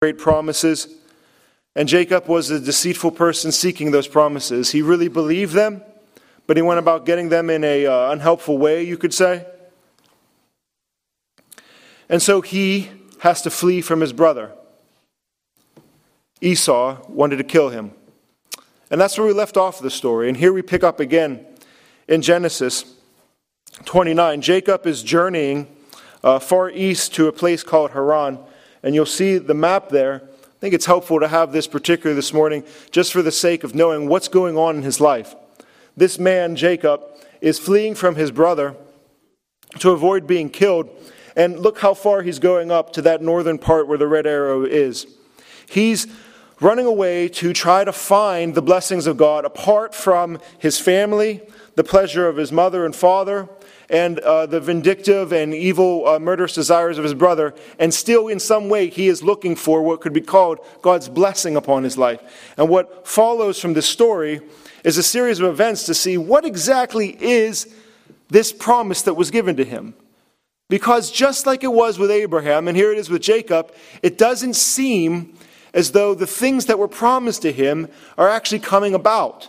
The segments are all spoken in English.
great promises. And Jacob was a deceitful person seeking those promises. He really believed them, but he went about getting them in a uh, unhelpful way, you could say. And so he has to flee from his brother. Esau wanted to kill him. And that's where we left off the story. And here we pick up again in Genesis 29. Jacob is journeying uh, far east to a place called Haran. And you'll see the map there. I think it's helpful to have this particularly this morning just for the sake of knowing what's going on in his life. This man, Jacob, is fleeing from his brother to avoid being killed. And look how far he's going up to that northern part where the red arrow is. He's running away to try to find the blessings of God apart from his family, the pleasure of his mother and father, and uh, the vindictive and evil, uh, murderous desires of his brother, and still in some way he is looking for what could be called God's blessing upon his life. And what follows from this story is a series of events to see what exactly is this promise that was given to him. Because just like it was with Abraham, and here it is with Jacob, it doesn't seem as though the things that were promised to him are actually coming about.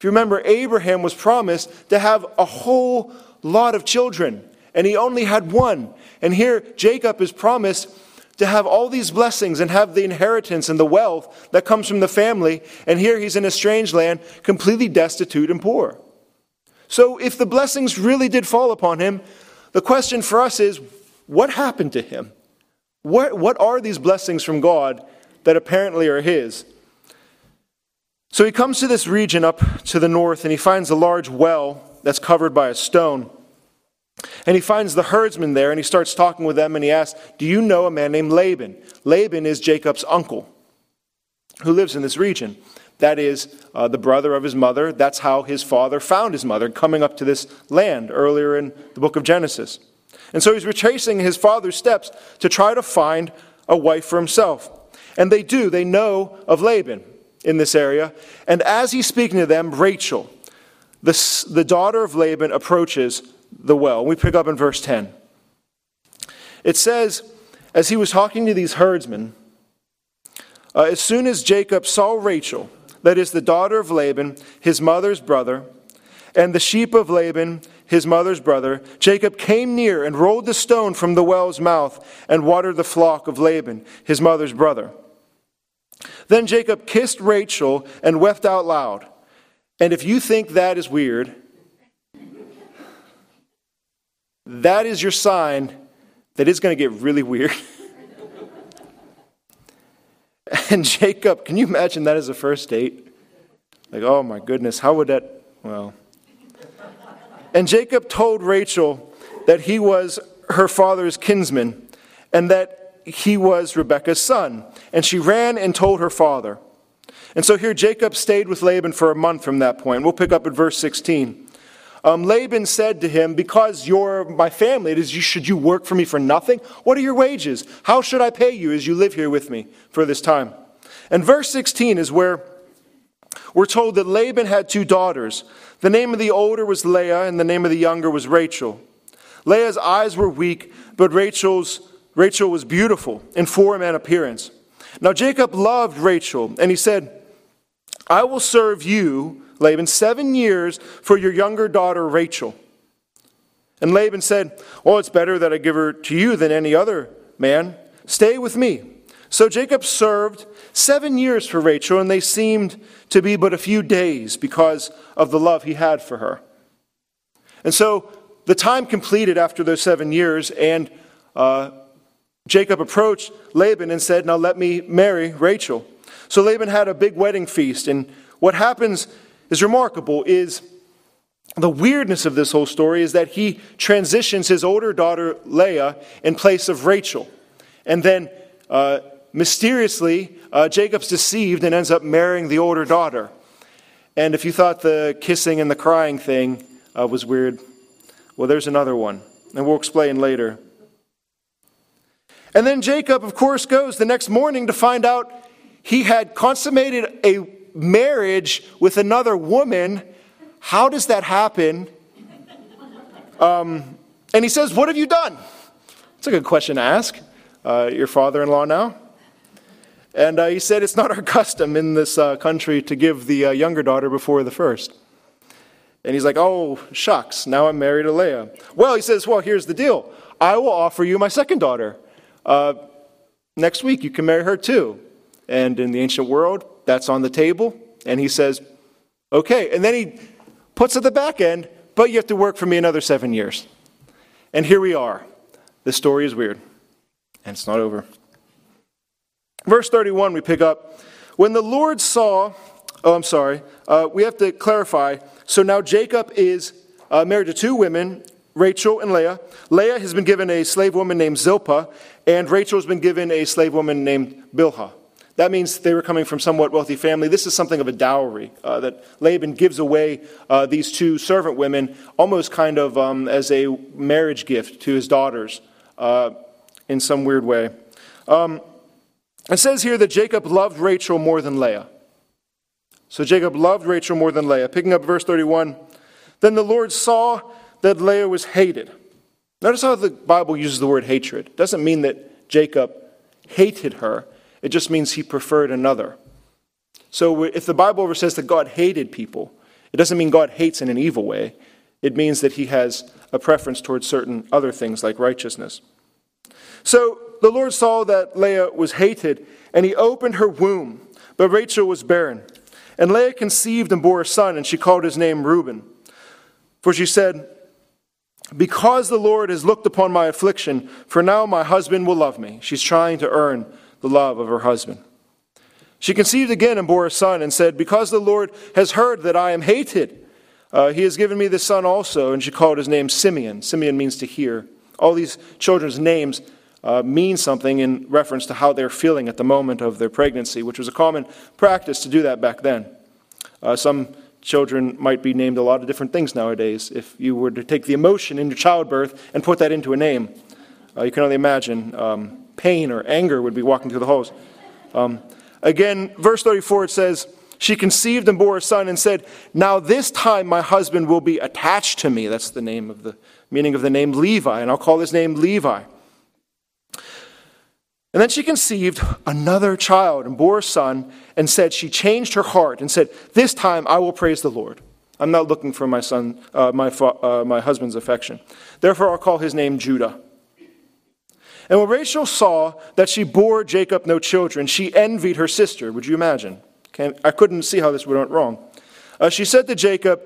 If you remember, Abraham was promised to have a whole lot of children, and he only had one. And here, Jacob is promised to have all these blessings and have the inheritance and the wealth that comes from the family, and here he's in a strange land, completely destitute and poor. So, if the blessings really did fall upon him, the question for us is what happened to him? What, what are these blessings from God that apparently are his? So he comes to this region up to the north and he finds a large well that's covered by a stone. And he finds the herdsmen there and he starts talking with them and he asks, Do you know a man named Laban? Laban is Jacob's uncle who lives in this region. That is uh, the brother of his mother. That's how his father found his mother, coming up to this land earlier in the book of Genesis. And so he's retracing his father's steps to try to find a wife for himself. And they do, they know of Laban in this area. And as he's speaking to them, Rachel, the, the daughter of Laban, approaches the well. We pick up in verse 10. It says, as he was talking to these herdsmen, uh, as soon as Jacob saw Rachel, that is the daughter of Laban, his mother's brother, and the sheep of Laban, his mother's brother, Jacob came near and rolled the stone from the well's mouth and watered the flock of Laban, his mother's brother. Then Jacob kissed Rachel and wept out loud. And if you think that is weird, that is your sign that it's going to get really weird. and Jacob, can you imagine that as a first date? Like, oh my goodness, how would that, well. And Jacob told Rachel that he was her father's kinsman and that he was Rebekah's son. And she ran and told her father. And so here Jacob stayed with Laban for a month from that point. We'll pick up at verse 16. Um, Laban said to him, Because you're my family, it is, you, should you work for me for nothing? What are your wages? How should I pay you as you live here with me for this time? And verse 16 is where we're told that Laban had two daughters. The name of the older was Leah, and the name of the younger was Rachel. Leah's eyes were weak, but Rachel's, Rachel was beautiful in form and appearance. Now Jacob loved Rachel, and he said, I will serve you, Laban, seven years for your younger daughter Rachel. And Laban said, Well, it's better that I give her to you than any other man. Stay with me. So Jacob served seven years for Rachel, and they seemed to be but a few days because of the love he had for her. And so the time completed after those seven years, and uh, Jacob approached Laban and said, Now let me marry Rachel. So Laban had a big wedding feast, and what happens is remarkable is the weirdness of this whole story is that he transitions his older daughter Leah in place of Rachel. And then uh, mysteriously, uh, Jacob's deceived and ends up marrying the older daughter. And if you thought the kissing and the crying thing uh, was weird, well, there's another one, and we'll explain later. And then Jacob, of course, goes the next morning to find out he had consummated a marriage with another woman. How does that happen? Um, and he says, What have you done? It's a good question to ask. Uh, your father in law now? And uh, he said, It's not our custom in this uh, country to give the uh, younger daughter before the first. And he's like, Oh, shucks, now I'm married to Leah. Well, he says, Well, here's the deal I will offer you my second daughter. Uh, next week, you can marry her too. And in the ancient world, that's on the table. And he says, Okay. And then he puts at the back end, But you have to work for me another seven years. And here we are. The story is weird, and it's not over. Verse 31, we pick up. When the Lord saw, oh, I'm sorry, uh, we have to clarify. So now Jacob is uh, married to two women, Rachel and Leah. Leah has been given a slave woman named Zilpah, and Rachel has been given a slave woman named Bilhah. That means they were coming from somewhat wealthy family. This is something of a dowry uh, that Laban gives away uh, these two servant women almost kind of um, as a marriage gift to his daughters uh, in some weird way. Um, it says here that Jacob loved Rachel more than Leah. So Jacob loved Rachel more than Leah. Picking up verse 31, then the Lord saw that Leah was hated. Notice how the Bible uses the word hatred. It doesn't mean that Jacob hated her, it just means he preferred another. So if the Bible ever says that God hated people, it doesn't mean God hates in an evil way. It means that he has a preference towards certain other things like righteousness. So the Lord saw that Leah was hated, and he opened her womb, but Rachel was barren. And Leah conceived and bore a son, and she called his name Reuben. For she said, Because the Lord has looked upon my affliction, for now my husband will love me. She's trying to earn the love of her husband. She conceived again and bore a son, and said, Because the Lord has heard that I am hated, uh, he has given me this son also. And she called his name Simeon. Simeon means to hear. All these children's names uh, mean something in reference to how they're feeling at the moment of their pregnancy, which was a common practice to do that back then. Uh, some children might be named a lot of different things nowadays. If you were to take the emotion in your childbirth and put that into a name, uh, you can only imagine um, pain or anger would be walking through the halls. Um, again, verse 34 it says, She conceived and bore a son and said, Now this time my husband will be attached to me. That's the name of the meaning of the name Levi, and I'll call his name Levi. And then she conceived another child and bore a son, and said, She changed her heart and said, This time I will praise the Lord. I'm not looking for my son, uh, my, uh, my husband's affection. Therefore, I'll call his name Judah. And when Rachel saw that she bore Jacob no children, she envied her sister. Would you imagine? I couldn't see how this went wrong. Uh, she said to Jacob,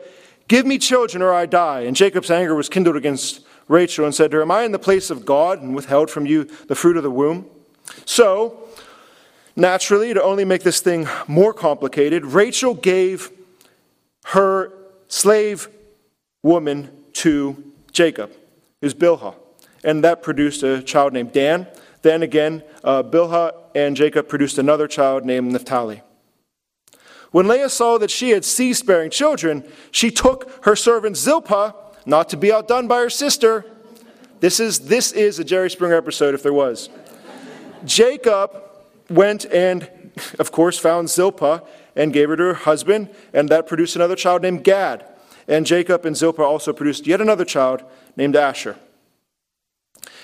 Give me children or I die. And Jacob's anger was kindled against Rachel and said to her, Am I in the place of God and withheld from you the fruit of the womb? So, naturally, to only make this thing more complicated, Rachel gave her slave woman to Jacob, who's Bilhah. And that produced a child named Dan. Then again, uh, Bilhah and Jacob produced another child named Naphtali. When Leah saw that she had ceased bearing children, she took her servant Zilpah, not to be outdone by her sister. This is, this is a Jerry Springer episode if there was. Jacob went and, of course, found Zilpah and gave her to her husband, and that produced another child named Gad. And Jacob and Zilpah also produced yet another child named Asher.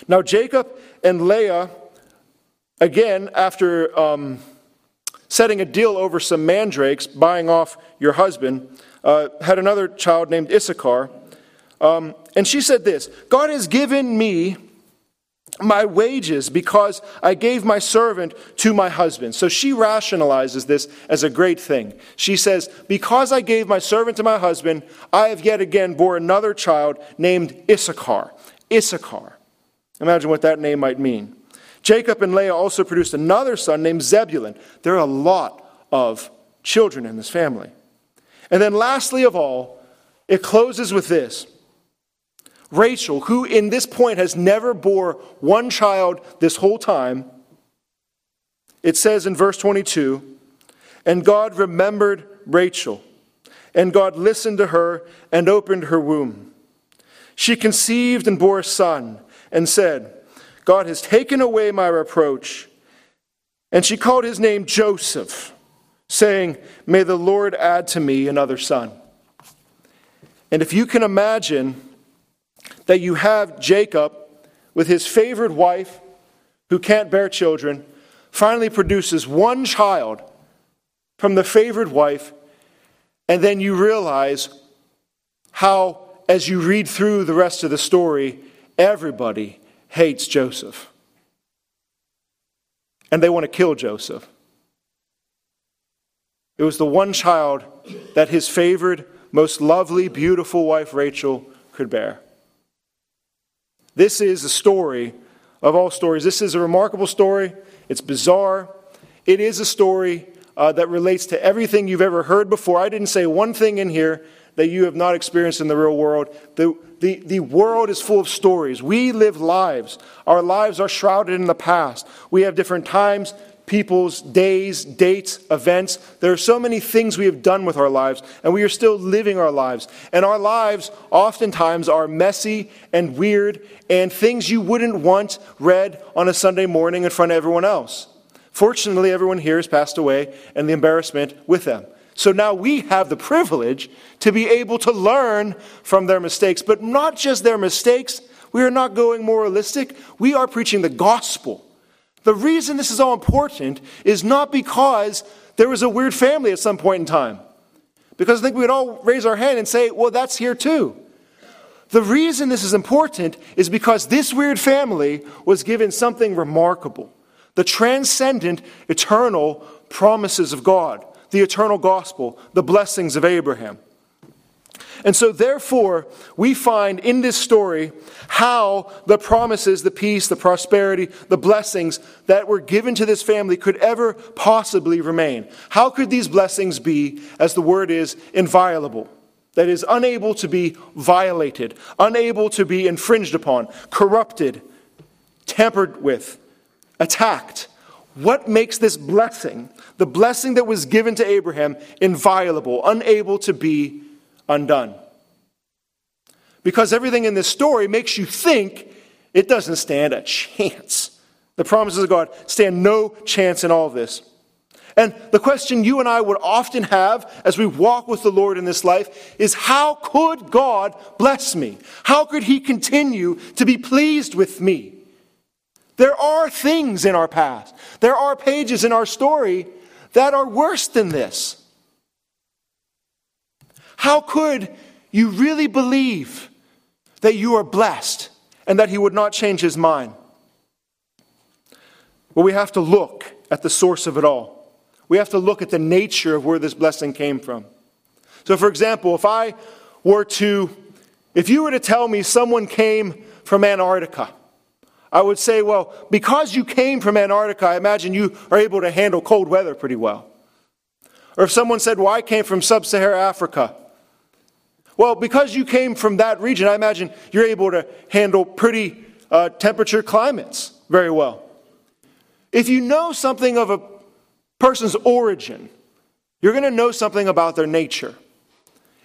Now, Jacob and Leah, again, after um, setting a deal over some mandrakes, buying off your husband, uh, had another child named Issachar. Um, and she said this God has given me my wages because I gave my servant to my husband. So she rationalizes this as a great thing. She says, Because I gave my servant to my husband, I have yet again bore another child named Issachar. Issachar. Imagine what that name might mean. Jacob and Leah also produced another son named Zebulun. There are a lot of children in this family. And then, lastly of all, it closes with this Rachel, who in this point has never bore one child this whole time, it says in verse 22 And God remembered Rachel, and God listened to her and opened her womb. She conceived and bore a son, and said, God has taken away my reproach. And she called his name Joseph, saying, May the Lord add to me another son. And if you can imagine, that you have Jacob with his favored wife who can't bear children, finally produces one child from the favored wife, and then you realize how, as you read through the rest of the story, everybody hates Joseph. And they want to kill Joseph. It was the one child that his favored, most lovely, beautiful wife, Rachel, could bear. This is the story of all stories. This is a remarkable story. It's bizarre. It is a story uh, that relates to everything you've ever heard before. I didn't say one thing in here that you have not experienced in the real world. The, the, the world is full of stories. We live lives. Our lives are shrouded in the past. We have different times, people's days, dates, events. There are so many things we have done with our lives, and we are still living our lives. And our lives oftentimes are messy and weird and things you wouldn't want read on a Sunday morning in front of everyone else. Fortunately, everyone here has passed away, and the embarrassment with them. So now we have the privilege to be able to learn from their mistakes, but not just their mistakes. We are not going moralistic. We are preaching the gospel. The reason this is all important is not because there was a weird family at some point in time. Because I think we'd all raise our hand and say, well, that's here too. The reason this is important is because this weird family was given something remarkable the transcendent, eternal promises of God the eternal gospel, the blessings of Abraham. And so, therefore, we find in this story how the promises, the peace, the prosperity, the blessings that were given to this family could ever possibly remain. How could these blessings be, as the word is, inviolable? That is, unable to be violated, unable to be infringed upon, corrupted, tampered with, attacked. What makes this blessing the blessing that was given to Abraham inviolable, unable to be undone. Because everything in this story makes you think it doesn't stand a chance. The promises of God stand no chance in all of this. And the question you and I would often have as we walk with the Lord in this life is how could God bless me? How could He continue to be pleased with me? There are things in our past, there are pages in our story that are worse than this. How could you really believe that you are blessed and that He would not change His mind? Well, we have to look at the source of it all. We have to look at the nature of where this blessing came from. So, for example, if I were to, if you were to tell me someone came from Antarctica, I would say, well, because you came from Antarctica, I imagine you are able to handle cold weather pretty well. Or if someone said, well, I came from sub Saharan Africa. Well, because you came from that region, I imagine you're able to handle pretty uh, temperature climates very well. If you know something of a person's origin, you're going to know something about their nature.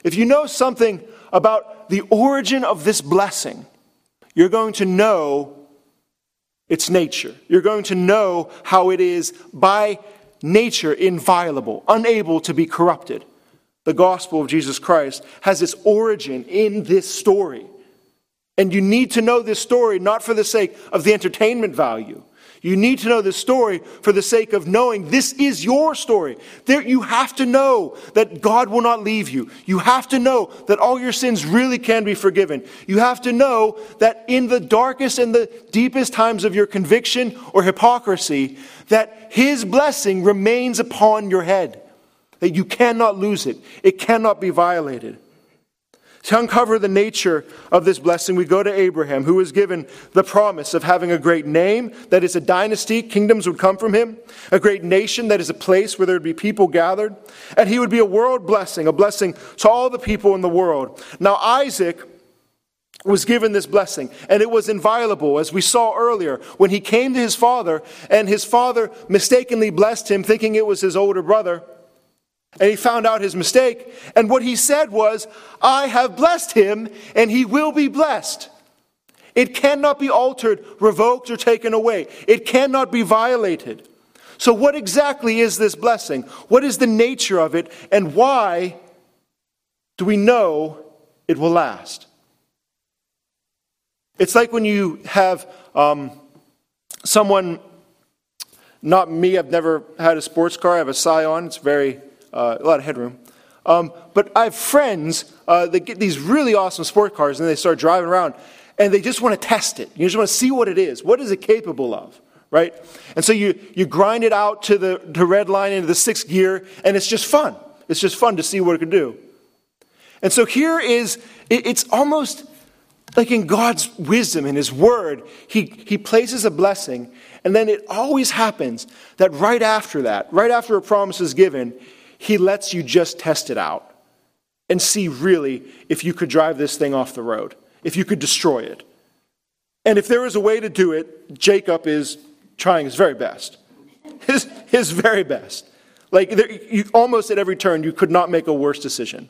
If you know something about the origin of this blessing, you're going to know its nature. You're going to know how it is by nature inviolable, unable to be corrupted. The gospel of Jesus Christ has its origin in this story. And you need to know this story not for the sake of the entertainment value, you need to know this story for the sake of knowing this is your story. There, you have to know that God will not leave you. You have to know that all your sins really can be forgiven. You have to know that in the darkest and the deepest times of your conviction or hypocrisy, that His blessing remains upon your head. That you cannot lose it. It cannot be violated. To uncover the nature of this blessing, we go to Abraham, who was given the promise of having a great name, that is a dynasty, kingdoms would come from him, a great nation, that is a place where there would be people gathered, and he would be a world blessing, a blessing to all the people in the world. Now, Isaac was given this blessing, and it was inviolable, as we saw earlier, when he came to his father, and his father mistakenly blessed him, thinking it was his older brother. And he found out his mistake. And what he said was, I have blessed him, and he will be blessed. It cannot be altered, revoked, or taken away. It cannot be violated. So, what exactly is this blessing? What is the nature of it? And why do we know it will last? It's like when you have um, someone not me, I've never had a sports car. I have a Scion, it's very, uh, a lot of headroom. Um, but I have friends uh, that get these really awesome sport cars and they start driving around and they just want to test it. You just want to see what it is. What is it capable of? Right? And so you, you grind it out to the to red line into the sixth gear and it's just fun. It's just fun to see what it can do. And so here is, it, it's almost like in God's wisdom, in His Word, He, he places a blessing, and then it always happens that right after that, right after a promise is given, He lets you just test it out and see really if you could drive this thing off the road, if you could destroy it. And if there is a way to do it, Jacob is trying his very best. His, his very best. Like, there, you, almost at every turn, you could not make a worse decision.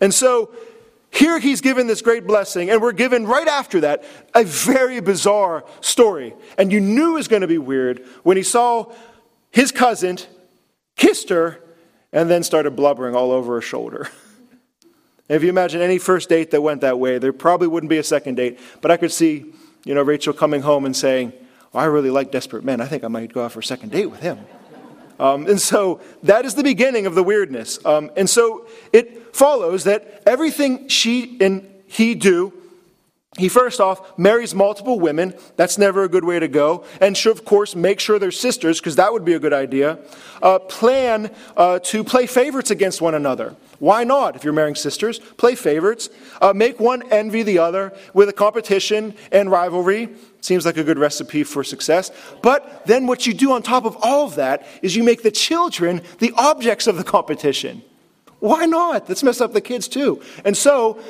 And so, here he's given this great blessing, and we're given right after that a very bizarre story. And you knew it was going to be weird when he saw his cousin, kissed her, and then started blubbering all over her shoulder. if you imagine any first date that went that way, there probably wouldn't be a second date. But I could see, you know, Rachel coming home and saying, oh, I really like Desperate Men. I think I might go out for a second date with him. Um, and so that is the beginning of the weirdness. Um, and so it follows that everything she and he do, he first off marries multiple women. That's never a good way to go. And should, of course, make sure they're sisters, because that would be a good idea. Uh, plan uh, to play favorites against one another. Why not? If you're marrying sisters, play favorites. Uh, make one envy the other with a competition and rivalry. Seems like a good recipe for success. But then what you do on top of all of that is you make the children the objects of the competition. Why not? Let's mess up the kids too. And so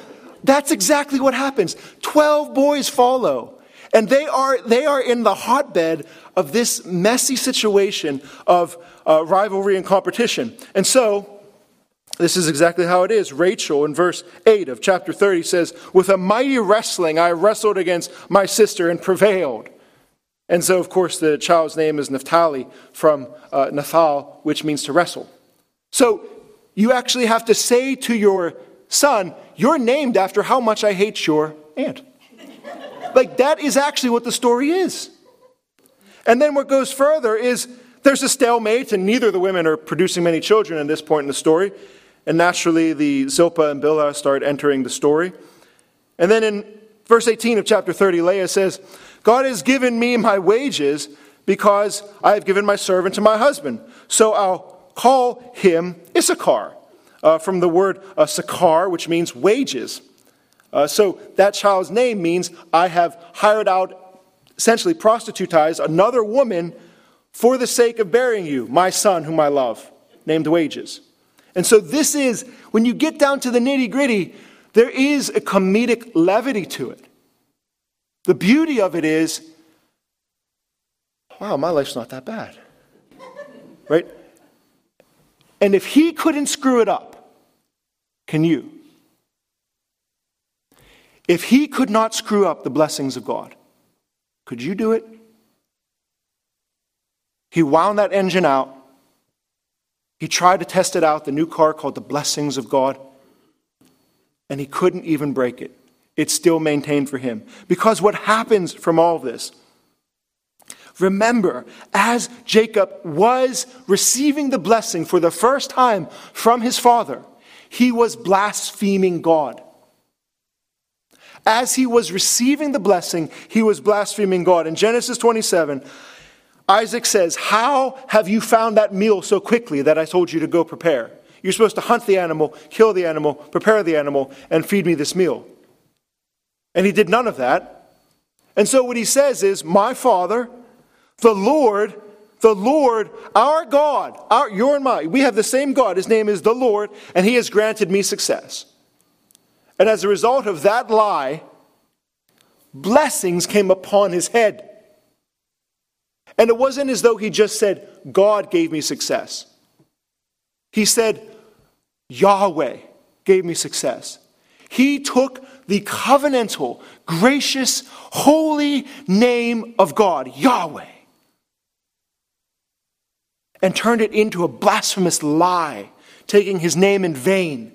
that's exactly what happens. Twelve boys follow. And they are, they are in the hotbed of this messy situation of uh, rivalry and competition. And so, this is exactly how it is. Rachel in verse 8 of chapter 30 says, With a mighty wrestling I wrestled against my sister and prevailed. And so, of course, the child's name is Naphtali from uh, Nathal, which means to wrestle. So, you actually have to say to your son, You're named after how much I hate your aunt. like, that is actually what the story is. And then what goes further is there's a stalemate, and neither of the women are producing many children at this point in the story. And naturally, the Zilpah and Bilhah start entering the story. And then in verse 18 of chapter 30, Leah says, God has given me my wages because I have given my servant to my husband. So I'll call him Issachar, uh, from the word uh, sakar, which means wages. Uh, so that child's name means I have hired out, essentially prostitutized another woman for the sake of bearing you, my son whom I love, named wages. And so, this is, when you get down to the nitty gritty, there is a comedic levity to it. The beauty of it is, wow, my life's not that bad. Right? And if he couldn't screw it up, can you? If he could not screw up the blessings of God, could you do it? He wound that engine out he tried to test it out, the new car called the Blessings of God, and he couldn't even break it. It still maintained for him. Because what happens from all this? Remember, as Jacob was receiving the blessing for the first time from his father, he was blaspheming God. As he was receiving the blessing, he was blaspheming God. In Genesis 27, Isaac says, How have you found that meal so quickly that I told you to go prepare? You're supposed to hunt the animal, kill the animal, prepare the animal, and feed me this meal. And he did none of that. And so what he says is, My Father, the Lord, the Lord, our God, our, your and my, we have the same God. His name is the Lord, and he has granted me success. And as a result of that lie, blessings came upon his head. And it wasn't as though he just said, God gave me success. He said, Yahweh gave me success. He took the covenantal, gracious, holy name of God, Yahweh, and turned it into a blasphemous lie, taking his name in vain.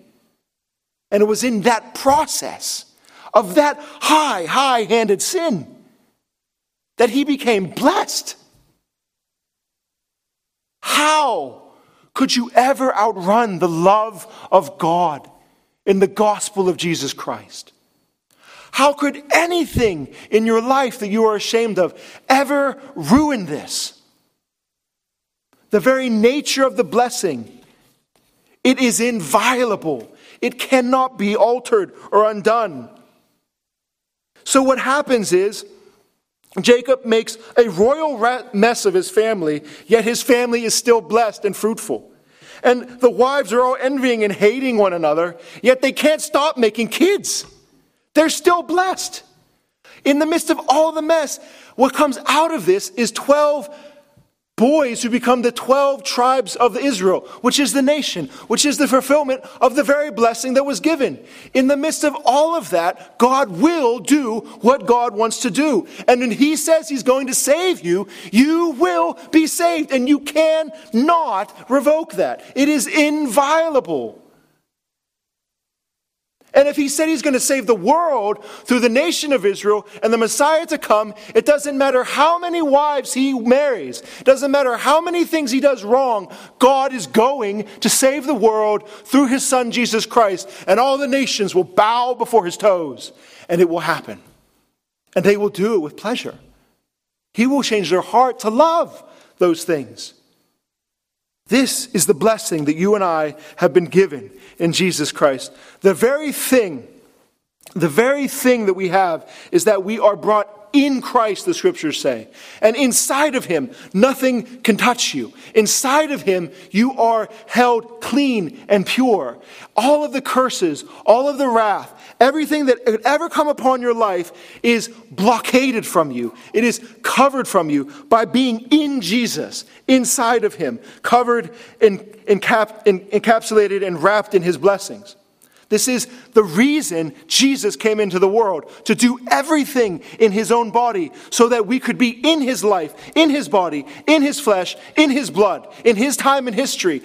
And it was in that process of that high, high handed sin that he became blessed. how could you ever outrun the love of God in the gospel of Jesus Christ? How could anything in your life that you are ashamed of ever ruin this? The very nature of the blessing, it is inviolable. It cannot be altered or undone. So, what happens is Jacob makes a royal mess of his family, yet his family is still blessed and fruitful. And the wives are all envying and hating one another, yet they can't stop making kids. They're still blessed. In the midst of all the mess, what comes out of this is 12 boys who become the 12 tribes of Israel, which is the nation, which is the fulfillment of the very blessing that was given. In the midst of all of that, God will do what God wants to do. And when He says He's going to save you, you will be saved. And you cannot revoke that. It is inviolable. And if he said he's going to save the world through the nation of Israel and the Messiah to come, it doesn't matter how many wives he marries, doesn't matter how many things he does wrong, God is going to save the world through his son Jesus Christ, and all the nations will bow before his toes, and it will happen. And they will do it with pleasure. He will change their heart to love those things. This is the blessing that you and I have been given in Jesus Christ. The very thing, the very thing that we have is that we are brought in Christ, the scriptures say. And inside of him, nothing can touch you. Inside of him, you are held clean and pure. All of the curses, all of the wrath, everything that could ever come upon your life is blockaded from you. It is covered from you by being in Jesus, inside of him, covered, and encap, encapsulated, and wrapped in his blessings. This is the reason Jesus came into the world to do everything in his own body so that we could be in his life, in his body, in his flesh, in his blood, in his time in history.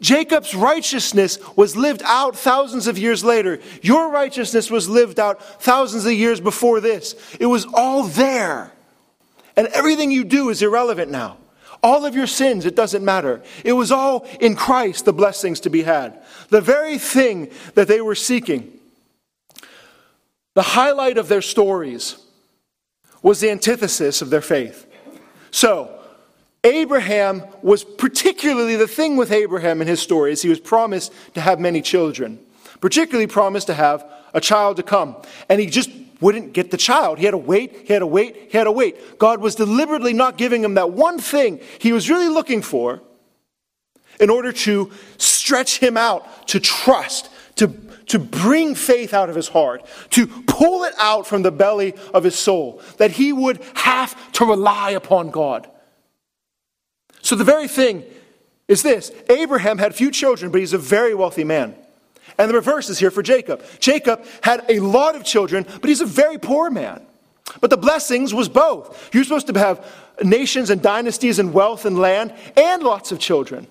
Jacob's righteousness was lived out thousands of years later. Your righteousness was lived out thousands of years before this. It was all there. And everything you do is irrelevant now. All of your sins, it doesn't matter. It was all in Christ, the blessings to be had. The very thing that they were seeking. The highlight of their stories was the antithesis of their faith. So, Abraham was particularly the thing with Abraham in his story is he was promised to have many children, particularly promised to have a child to come. And he just wouldn't get the child. He had to wait, he had to wait, he had to wait. God was deliberately not giving him that one thing he was really looking for in order to stretch him out, to trust, to, to bring faith out of his heart, to pull it out from the belly of his soul, that he would have to rely upon God. So the very thing is this Abraham had few children, but he's a very wealthy man. And the reverse is here for Jacob. Jacob had a lot of children, but he's a very poor man. But the blessings was both. You're supposed to have nations and dynasties and wealth and land and lots of children.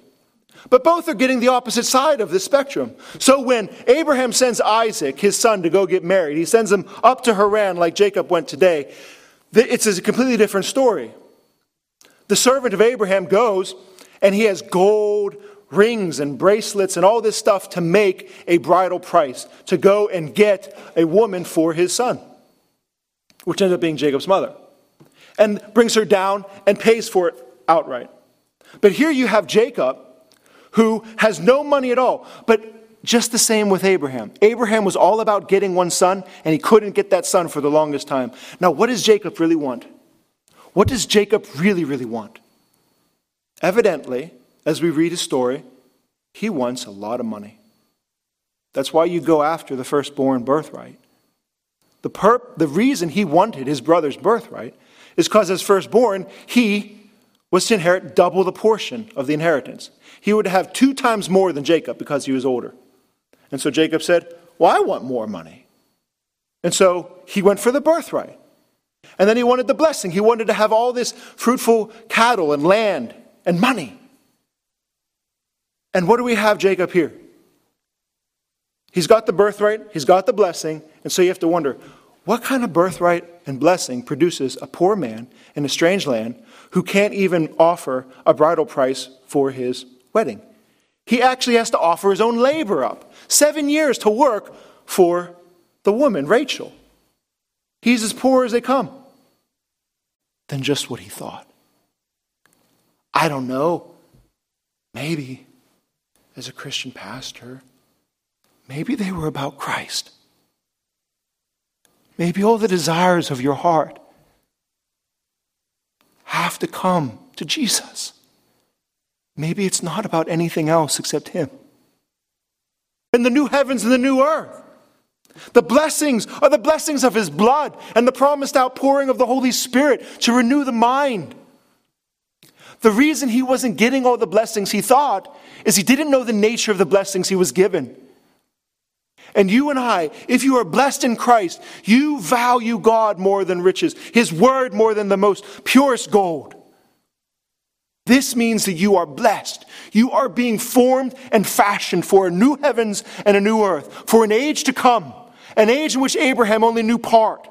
But both are getting the opposite side of the spectrum. So when Abraham sends Isaac, his son, to go get married, he sends him up to Haran like Jacob went today. It's a completely different story. The servant of Abraham goes and he has gold, rings and bracelets and all this stuff to make a bridal price, to go and get a woman for his son, which ends up being Jacob's mother, and brings her down and pays for it outright. But here you have Jacob, who has no money at all, but just the same with Abraham. Abraham was all about getting one son, and he couldn't get that son for the longest time. Now, what does Jacob really want? What does Jacob really, really want? Evidently, as we read his story, he wants a lot of money. That's why you go after the firstborn birthright. The, perp, the reason he wanted his brother's birthright is because, as firstborn, he was to inherit double the portion of the inheritance. He would have two times more than Jacob because he was older. And so Jacob said, Well, I want more money. And so he went for the birthright. And then he wanted the blessing. He wanted to have all this fruitful cattle and land and money. And what do we have Jacob here? He's got the birthright, he's got the blessing, and so you have to wonder what kind of birthright and blessing produces a poor man in a strange land who can't even offer a bridal price for his wedding. He actually has to offer his own labor up. Seven years to work for the woman, Rachel. He's as poor as they come. Than just what he thought. I don't know. Maybe, as a Christian pastor, maybe they were about Christ. Maybe all the desires of your heart have to come to Jesus. Maybe it's not about anything else except Him. And the new heavens and the new earth. The blessings are the blessings of His blood and the promised outpouring of the Holy Spirit to renew the mind. The reason he wasn't getting all the blessings he thought is he didn't know the nature of the blessings he was given. And you and I, if you are blessed in Christ, you value God more than riches, His word more than the most purest gold. This means that you are blessed. You are being formed and fashioned for a new heavens and a new earth, for an age to come, an age in which Abraham only knew part.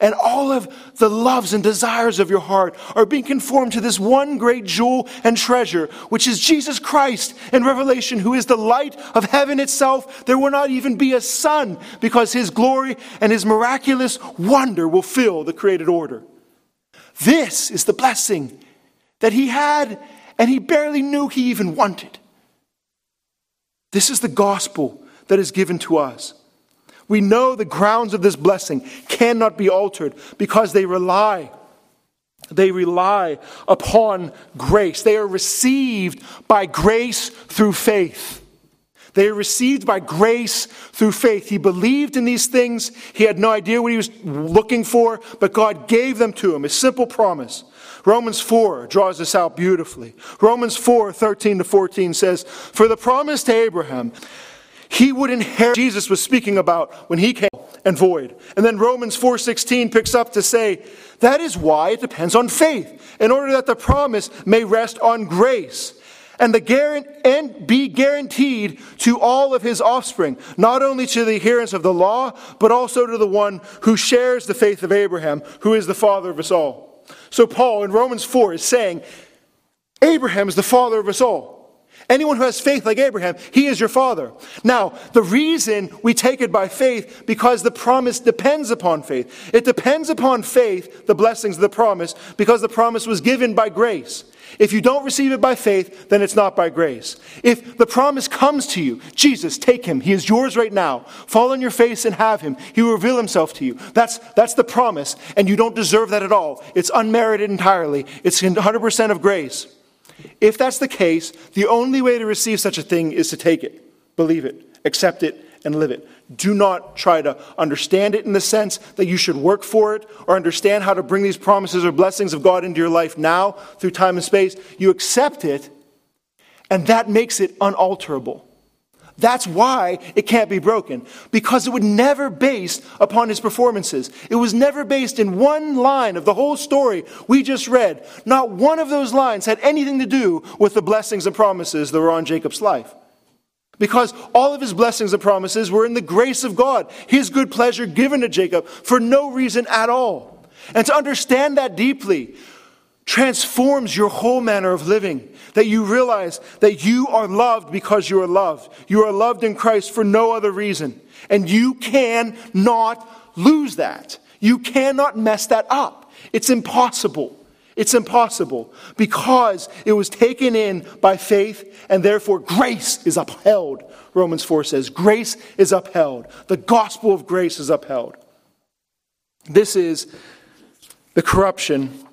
And all of the loves and desires of your heart are being conformed to this one great jewel and treasure, which is Jesus Christ in Revelation, who is the light of heaven itself. There will not even be a sun because his glory and his miraculous wonder will fill the created order. This is the blessing that he had and he barely knew he even wanted. This is the gospel that is given to us. We know the grounds of this blessing cannot be altered because they rely they rely upon grace. They are received by grace through faith. They are received by grace through faith. He believed in these things. He had no idea what he was looking for, but God gave them to him. A simple promise. Romans 4 draws this out beautifully. Romans 4 13 to 14 says, For the promise to Abraham, he would inherit Jesus was speaking about when he came and void. And then Romans 4:16 picks up to say, that is why it depends on faith, in order that the promise may rest on grace and, the guarant- and be guaranteed to all of his offspring, not only to the adherents of the law, but also to the one who shares the faith of Abraham, who is the father of us all. So Paul in Romans 4 is saying, Abraham is the father of us all. Anyone who has faith like Abraham, he is your father. Now, the reason we take it by faith, because the promise depends upon faith. It depends upon faith, the blessings of the promise, because the promise was given by grace. If you don't receive it by faith, then it's not by grace. If the promise comes to you, Jesus, take him. He is yours right now. Fall on your face and have him. He will reveal himself to you. That's, that's the promise, and you don't deserve that at all. It's unmerited entirely. It's 100% of grace. If that's the case, the only way to receive such a thing is to take it, believe it, accept it, and live it. Do not try to understand it in the sense that you should work for it or understand how to bring these promises or blessings of God into your life now through time and space. You accept it, and that makes it unalterable. That's why it can't be broken, because it was never based upon his performances. It was never based in one line of the whole story we just read. Not one of those lines had anything to do with the blessings and promises that were on Jacob's life. Because all of his blessings and promises were in the grace of God, his good pleasure given to Jacob for no reason at all. And to understand that deeply, transforms your whole manner of living. That you realize that you are loved because you are loved. You are loved in Christ for no other reason. And you cannot lose that. You cannot mess that up. It's impossible. It's impossible because it was taken in by faith and therefore grace is upheld. Romans 4 says, Grace is upheld. The gospel of grace is upheld. This is the corruption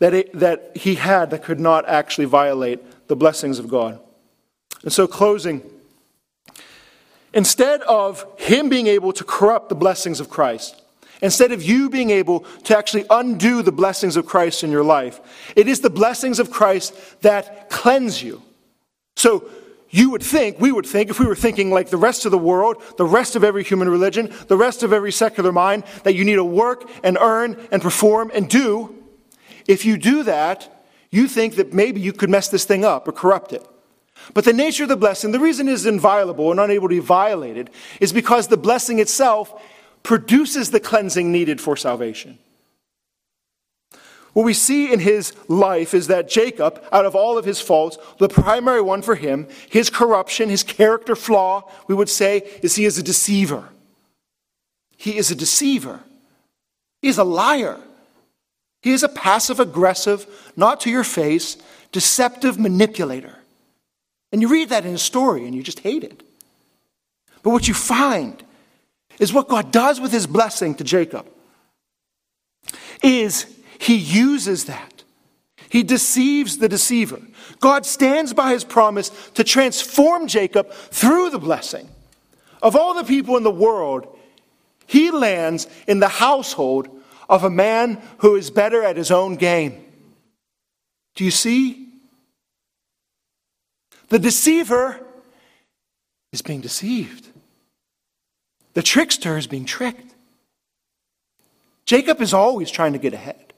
that, it, that he had that could not actually violate the blessings of God. And so, closing, instead of him being able to corrupt the blessings of Christ, instead of you being able to actually undo the blessings of Christ in your life, it is the blessings of Christ that cleanse you. So, you would think, we would think, if we were thinking like the rest of the world, the rest of every human religion, the rest of every secular mind, that you need to work and earn and perform and do if you do that, you think that maybe you could mess this thing up or corrupt it. But the nature of the blessing, the reason it is inviolable and unable to be violated, is because the blessing itself produces the cleansing needed for salvation. What we see in his life is that Jacob, out of all of his faults, the primary one for him, his corruption, his character flaw, we would say, is he is a deceiver. He is a deceiver. He is a liar. He is a passive aggressive, not to your face, deceptive manipulator. And you read that in his story and you just hate it. But what you find is what God does with his blessing to Jacob is he uses that. He deceives the deceiver. God stands by his promise to transform Jacob through the blessing. Of all the people in the world, he lands in the household of a man who is better at his own game. Do you see? The deceiver is being deceived. The trickster is being tricked. Jacob is always trying to get ahead.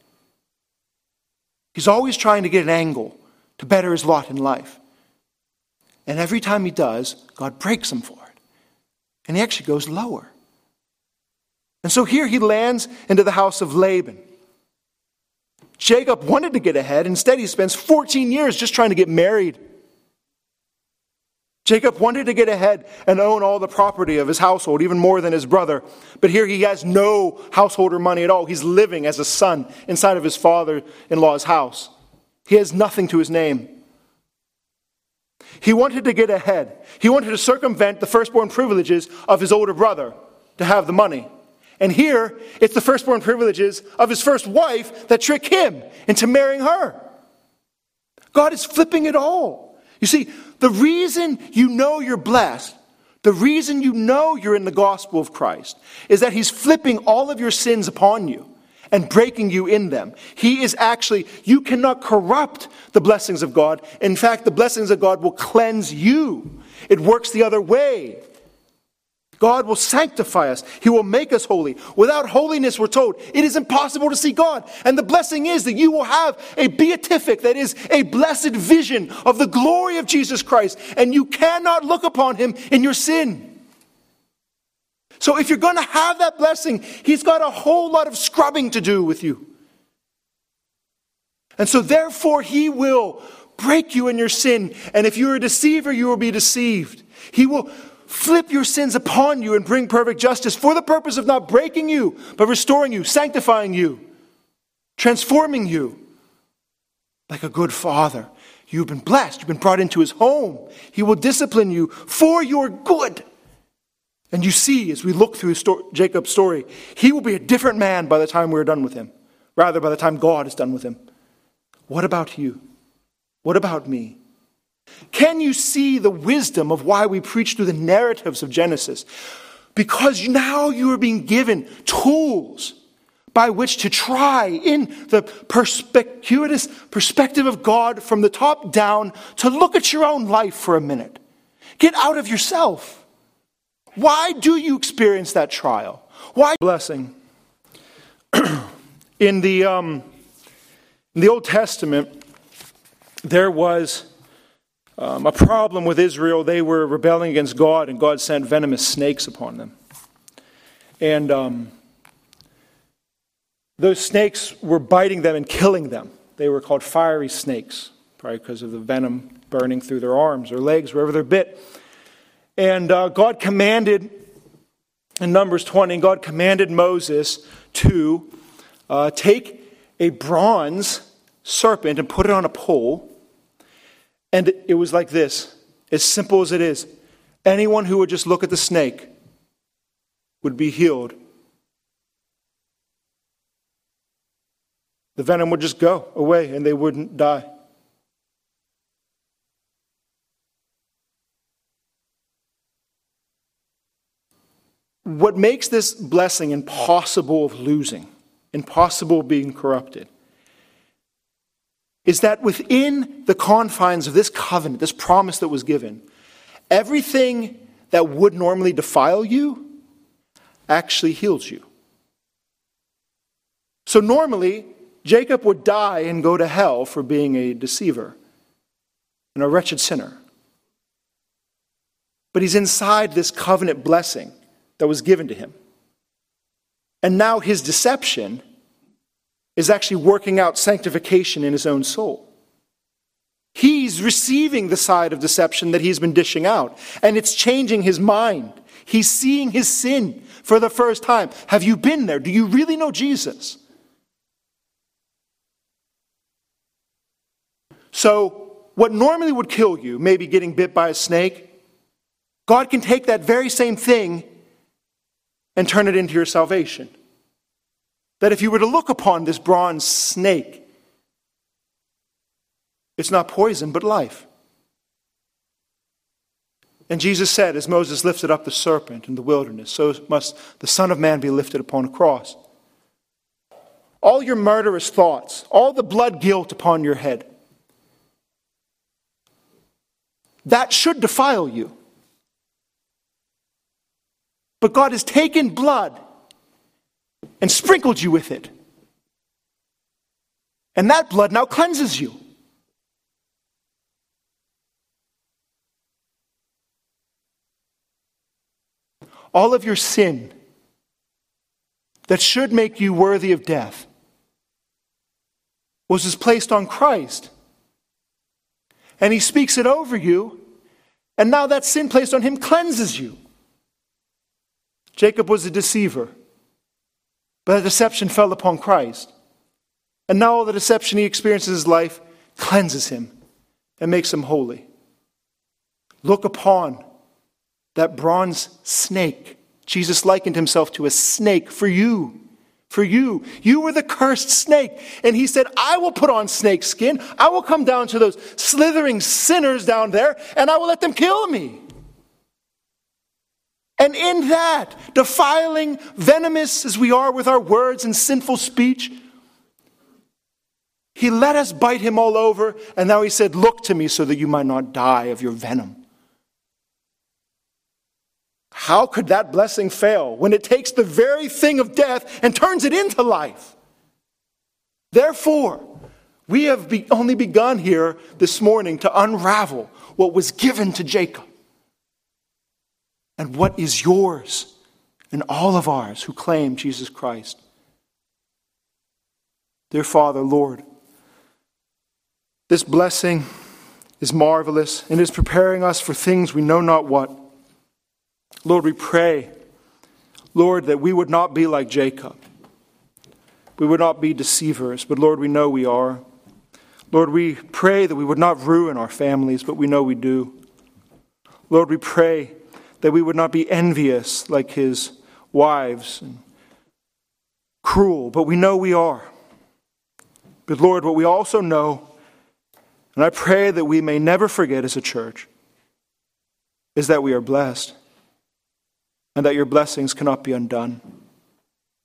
He's always trying to get an angle to better his lot in life. And every time he does, God breaks him for it. And he actually goes lower. And so here he lands into the house of Laban. Jacob wanted to get ahead. Instead, he spends 14 years just trying to get married. Jacob wanted to get ahead and own all the property of his household, even more than his brother. But here he has no householder money at all. He's living as a son inside of his father in law's house. He has nothing to his name. He wanted to get ahead. He wanted to circumvent the firstborn privileges of his older brother to have the money. And here, it's the firstborn privileges of his first wife that trick him into marrying her. God is flipping it all. You see, the reason you know you're blessed, the reason you know you're in the gospel of Christ, is that He's flipping all of your sins upon you and breaking you in them. He is actually, you cannot corrupt the blessings of God. In fact, the blessings of God will cleanse you. It works the other way. God will sanctify us. He will make us holy. Without holiness, we're told, it is impossible to see God. And the blessing is that you will have a beatific, that is a blessed vision of the glory of Jesus Christ, and you cannot look upon him in your sin. So if you're going to have that blessing, he's got a whole lot of scrubbing to do with you. And so therefore, he will break you in your sin. And if you're a deceiver, you will be deceived. He will flip your sins upon you and bring perfect justice for the purpose of not breaking you, but restoring you, sanctifying you, transforming you. Like a good father, you've been blessed, you've been brought into his home. He will discipline you for your good. And you see, as we look through Jacob's story, he will be a different man by the time we're done with him, rather, by the time God is done with him. What about you? What about me? Can you see the wisdom of why we preach through the narratives of Genesis? Because now you are being given tools by which to try in the perspicuous perspective of God from the top down to look at your own life for a minute. Get out of yourself. Why do you experience that trial? Why blessing? in the um, in the Old Testament, there was um, a problem with Israel. They were rebelling against God, and God sent venomous snakes upon them. And um, those snakes were biting them and killing them. They were called fiery snakes, probably because of the venom burning through their arms or legs, wherever they're bit. And uh, God commanded, in Numbers 20, God commanded Moses to uh, take a bronze serpent and put it on a pole and it was like this as simple as it is. Anyone who would just look at the snake would be healed. The venom would just go away and they wouldn't die. What makes this blessing impossible of losing, impossible of being corrupted, is that within the confines of this covenant, this promise that was given, everything that would normally defile you actually heals you. So normally, Jacob would die and go to hell for being a deceiver and a wretched sinner. But he's inside this covenant blessing that was given to him. And now his deception is actually working out sanctification in his own soul. He's receiving the side of deception that he's been dishing out, and it's changing his mind. He's seeing his sin for the first time. Have you been there? Do you really know Jesus? So, what normally would kill you, maybe getting bit by a snake, God can take that very same thing and turn it into your salvation. That if you were to look upon this bronze snake, it's not poison, but life. And Jesus said, as Moses lifted up the serpent in the wilderness, so must the Son of Man be lifted upon a cross. All your murderous thoughts, all the blood guilt upon your head, that should defile you. But God has taken blood and sprinkled you with it. And that blood now cleanses you. All of your sin that should make you worthy of death was placed on Christ. And he speaks it over you, and now that sin placed on him cleanses you. Jacob was a deceiver, but the deception fell upon Christ. And now all the deception he experiences in his life cleanses him and makes him holy. Look upon that bronze snake. Jesus likened himself to a snake for you. For you. You were the cursed snake. And he said, I will put on snake skin. I will come down to those slithering sinners down there, and I will let them kill me. And in that, defiling, venomous as we are with our words and sinful speech, he let us bite him all over, and now he said, Look to me so that you might not die of your venom. How could that blessing fail when it takes the very thing of death and turns it into life? Therefore, we have be only begun here this morning to unravel what was given to Jacob and what is yours and all of ours who claim Jesus Christ. Dear Father, Lord, this blessing is marvelous and is preparing us for things we know not what. Lord, we pray, Lord, that we would not be like Jacob. We would not be deceivers, but Lord, we know we are. Lord, we pray that we would not ruin our families, but we know we do. Lord, we pray that we would not be envious like his wives and cruel, but we know we are. But Lord, what we also know, and I pray that we may never forget as a church, is that we are blessed and that your blessings cannot be undone,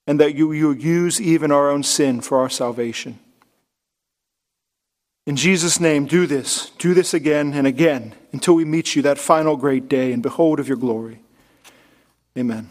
and that you, you use even our own sin for our salvation. In Jesus' name, do this. Do this again and again until we meet you that final great day and behold of your glory. Amen.